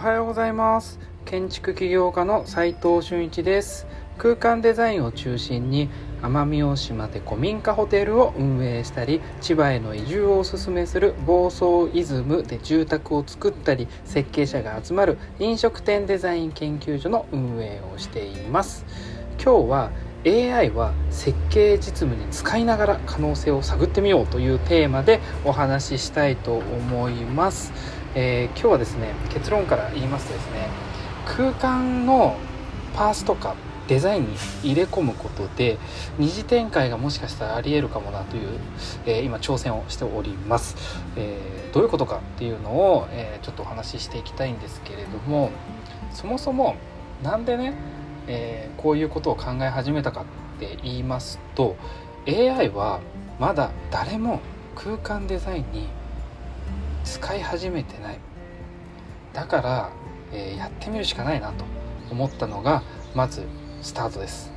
はようございます。建築起業家の斉藤俊一です。空間デザインを中心に奄美大島で古民家ホテルを運営したり千葉への移住をおすすめする房総イズムで住宅を作ったり設計者が集まる飲食店デザイン研究所の運営をしています。今日は AI は設計実務に使いながら可能性を探ってみようというテーマでお話ししたいと思います、えー、今日はですね結論から言いますとですね空間のパースとかデザインに入れ込むことで二次展開がもしかしたらありえるかもなという、えー、今挑戦をしております、えー、どういうことかっていうのを、えー、ちょっとお話ししていきたいんですけれどもそもそもなんでねえー、こういうことを考え始めたかって言いますと AI はまだ誰も空間デザインに使い始めてない。だから、えー、やってみるしかないなと思ったのがまずスタートです、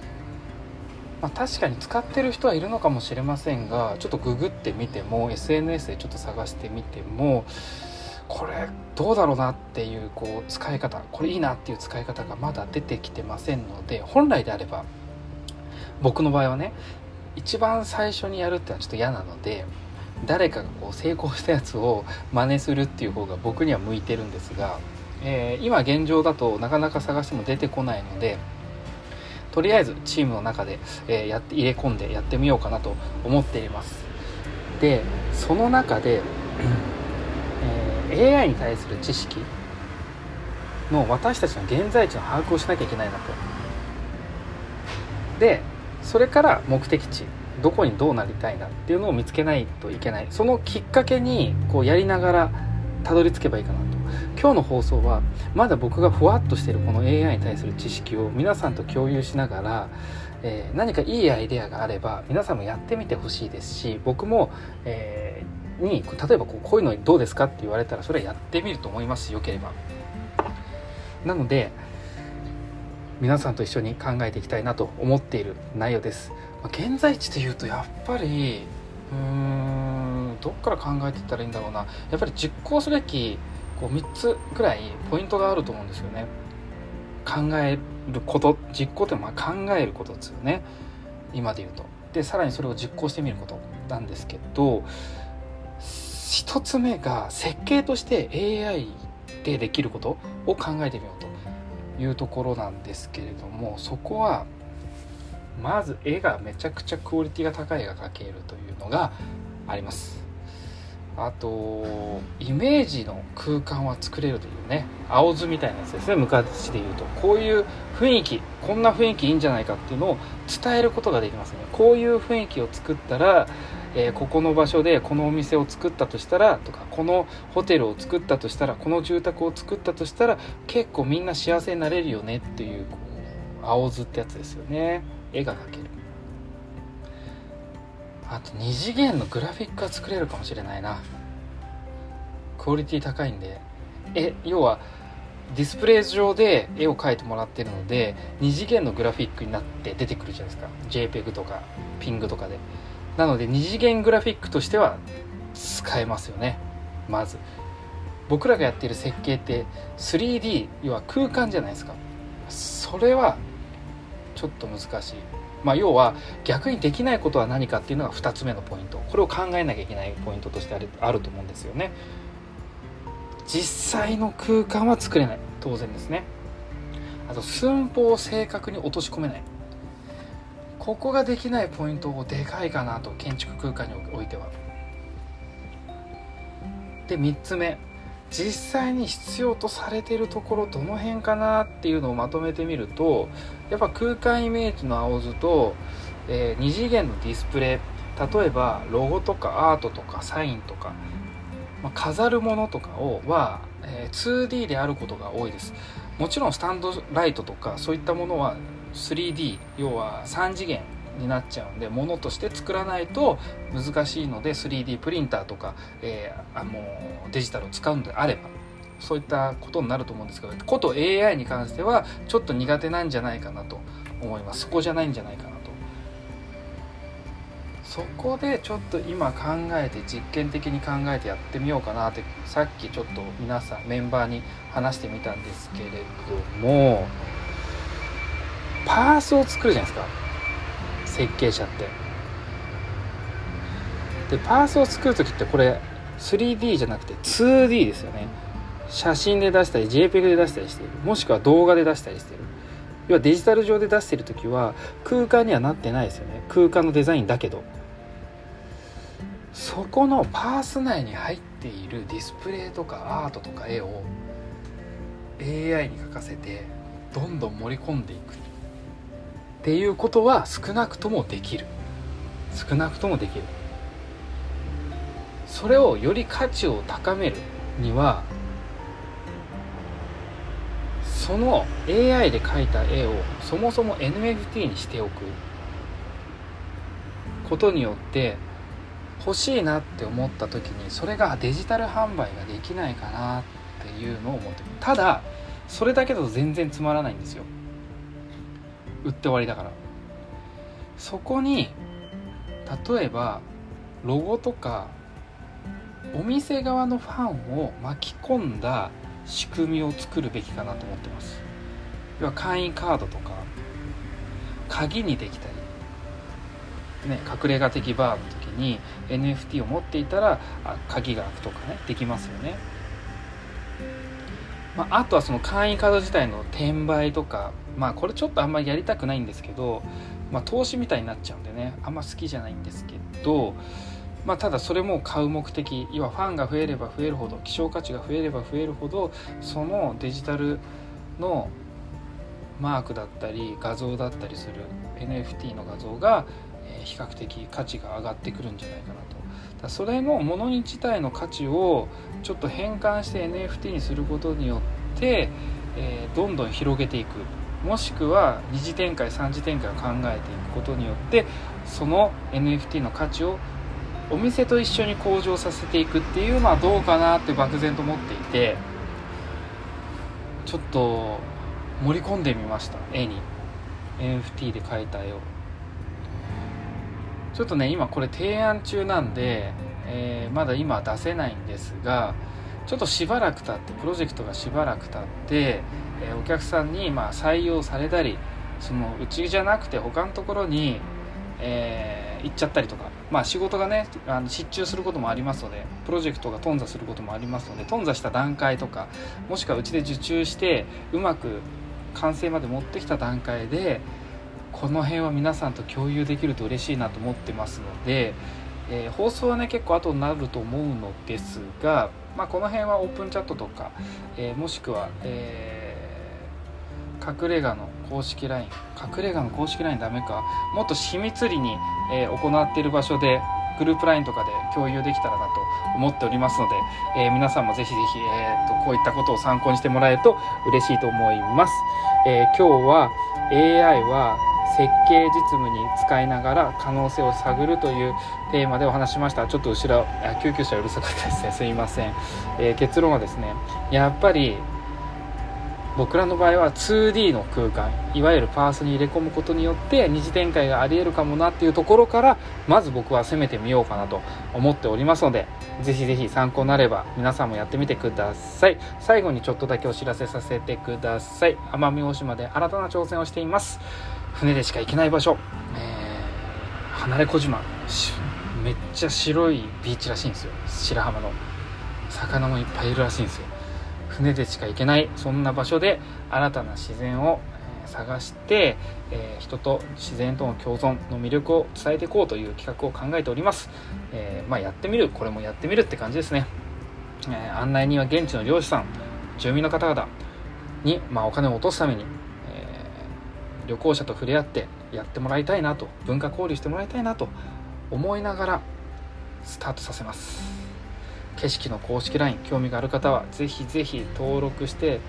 まあ、確かに使ってる人はいるのかもしれませんがちょっとググってみても SNS でちょっと探してみてもこれどうだろうなっていうこう使い方これいいなっていう使い方がまだ出てきてませんので本来であれば僕の場合はね一番最初にやるってのはちょっと嫌なので誰かがこう成功したやつを真似するっていう方が僕には向いてるんですが、えー、今現状だとなかなか探しても出てこないのでとりあえずチームの中で、えー、やって入れ込んでやってみようかなと思っていますでその中で AI に対する知識の私たちの現在地の把握をしなきゃいけないなと。でそれから目的地どこにどうなりたいなっていうのを見つけないといけないそのきっかけにこうやりながらたどり着けばいいかなと。今日の放送はまだ僕がふわっとしてるこの AI に対する知識を皆さんと共有しながら、えー、何かいいアイデアがあれば皆さんもやってみてほしいですし僕も、えーに例えばこうこういうのどうですかって言われたらそれはやってみると思いますよければ。なので皆さんと一緒に考えていきたいなと思っている内容です、まあ、現在地でいうとやっぱりうーんどっから考えていったらいいんだろうな。やっぱり実行すべきこう3つくらいポイントがあると思うんですよね。考えること実行ってまあ考えることですよね。今で言うと。でさらにそれを実行してみることなんですけど1つ目が設計として AI でできることを考えてみようというところなんですけれどもそこはまず絵がめちゃくちゃクオリティが高い絵が描けるというのがあります。あとイメージの空間は作れるというね青図みたいなやつですね昔で言うと。こういう雰囲気こんな雰囲気いいんじゃないかっていうのを伝えることができますね。こういう雰囲気を作ったらえー、ここの場所でこのお店を作ったとしたらとかこのホテルを作ったとしたらこの住宅を作ったとしたら結構みんな幸せになれるよねっていう青図ってやつですよね。絵が描ける。あと2次元のグラフィックが作れるかもしれないな。クオリティ高いんで。え要はディスプレイ上で絵を描いてもらってるので2次元のグラフィックになって出てくるじゃないですか。JPEG とか PING とかで。なので二次元グラフィックとしては使えますよね。まず。僕らがやってる設計って 3D 要は空間じゃないですか。それはちょっと難しい。まあ要は逆にできないことは何かっていうのが2つ目のポイント。これを考えなきゃいけないポイントとしてあるあると思うんですよね。実際の空間は作れない。当然ですね。あと寸法を正確に落とし込めない。ここができないポイントをでかいかなと建築空間においては。で3つ目。実際に必要とされてるところどの辺かなっていうのをまとめてみるとやっぱ空間イメージの青図と、えー、2次元のディスプレイ例えばロゴとかアートとかサインとか、まあ、飾るものとかをは、えー、2D であることが多いです。もちろんスタンドライトとかそういったものは 3D 要は3次元になっちゃうんで物として作らないと難しいので 3D プリンターとか、えー、あのデジタルを使うんであればそういったことになると思うんですけどこと AI に関してはちょっと苦手なんじゃないかなと思います。そこじゃないんじゃないかなと。そこでちょっと今考えて実験的に考えてやってみようかなってさっきちょっと皆さんメンバーに話してみたんですけれどもパースを作るじゃないですか。設計者って。でパースを作る時ってこれ 3D じゃなくて 2D ですよね。写真で出したり JPEG で出したりしている。もしくは動画で出したりしている。要はデジタル上で出してる時は空間にはなってないですよね。空間のデザインだけど。そこのパース内に入っているディスプレイとかアートとか絵を AI に書かせてどんどん盛り込んでいく。っていうことは少なくともできる。少なくともできる。それをより価値を高めるにはその AI で描いた絵をそもそも NFT にしておく。ことによって欲しいなって思った時にそれがデジタル販売ができないかなっていうのを思ってただそれだけだと全然つまらないんですよ。売って終わりだから。そこに例えばロゴとかお店側のファンを巻き込んだ仕組みを作るべきかなと思ってます。要は会員カードとか鍵にできたり、ね、隠れ家的バーの時に NFT を持っていたらあ鍵が開くとかねできますよね、まあ、あとはその会員カード自体の転売とかまあこれちょっとあんまりやりたくないんですけど、まあ、投資みたいになっちゃうんでねあんま好きじゃないんですけどまあ、ただそれも買う目的要はファンが増えれば増えるほど希少価値が増えれば増えるほどそのデジタルのマークだったり画像だったりする NFT の画像が比較的価値が上がってくるんじゃないかなと。だそれのものに自体の価値をちょっと変換して NFT にすることによって、え、どんどん広げていく。もしくは二次展開三次展開を考えていくことによってその NFT の価値をお店と一緒に向上させていくっていうのはどうかなって漠然と思っていてちょっと盛り込んでみました。絵に。NFT で描いた絵を。ちょっとね今これ提案中なんで、えー、まだ今出せないんですがちょっとしばらく経ってプロジェクトがしばらく経って、えー、お客さんにま採用されたりそのうちじゃなくて他のところに、えー、行っちゃったりとかまあ、仕事がねあの失注することもありますのでプロジェクトが頓挫することもありますので頓挫した段階とかもしくはうちで受注してうまく完成まで持ってきた段階でこの辺は皆さんと共有できると嬉しいなと思ってますので、えー、放送はね結構後になると思うのですが、まあ、この辺はオープンチャットとか、えー、もしくは、えー、隠れ家の公式 LINE 隠れ家の公式 LINE ダメかもっと秘密裏に、えー、行っている場所でグループ LINE とかで共有できたらなと思っておりますので、えー、皆さんもぜひぜひ、えーと、こういったことを参考にしてもらえると嬉しいと思います、えー、今日は AI は設計実務に使いながら可能性を探るというテーマでお話しました。ちょっと後ろ救急車うるさかったですね。すいません、えー、結論はですねやっぱり僕らの場合は 2D の空間いわゆるパースに入れ込むことによって二次展開がありえるかもなっていうところからまず僕は攻めてみようかなと思っておりますのでぜひぜひ参考になれば皆さんもやってみてください。最後にちょっとだけお知らせさせてください。奄美大島で新たな挑戦をしています。船でしか行けない場所、えー、離れ小島。めっちゃ白いビーチらしいんですよ。白浜の。魚もいっぱいいるらしいんですよ。船でしか行けない。そんな場所で新たな自然を探して、えー、人と自然との共存の魅力を伝えていこうという企画を考えております、えー、まあ、やってみる。これもやってみるって感じですね、えー、案内人は現地の漁師さん。住民の方々に、まあ、お金を落とすために、旅行者と触れ合ってやってもらいたいなと文化交流してもらいたいなと思いながらスタートさせます。景色の公式 LINE 興味がある方はぜひぜひ登録して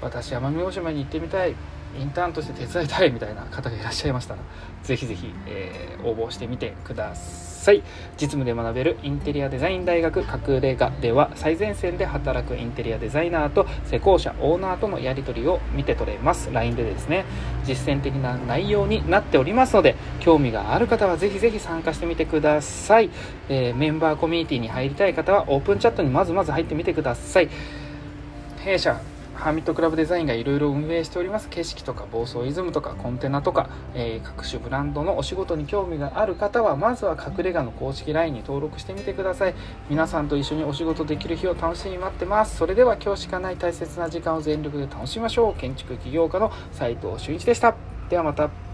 私奄美大島に行ってみたいインターンとして手伝いたいみたいな方がいらっしゃいましたらぜひぜひ、えー、応募してみてください。さい。実務で学べるインテリアデザイン大学隠れ家では最前線で働くインテリアデザイナーと施工者オーナーとのやり取りを見て取れます。LINE でですね。実践的な内容になっておりますので興味がある方はぜひぜひ参加してみてください、えー、メンバーコミュニティに入りたい方はオープンチャットにまずまず入ってみてください。弊社ハーミットクラブデザインがいろいろ運営しております。景色とか暴走イズムとかコンテナとか、えー、各種ブランドのお仕事に興味がある方はまずは隠れ家の公式 LINE に登録してみてください。皆さんと一緒にお仕事できる日を楽しみに待ってます。それでは今日しかない大切な時間を全力で楽しみましょう。建築起業家の斉藤俊一でした。ではまた。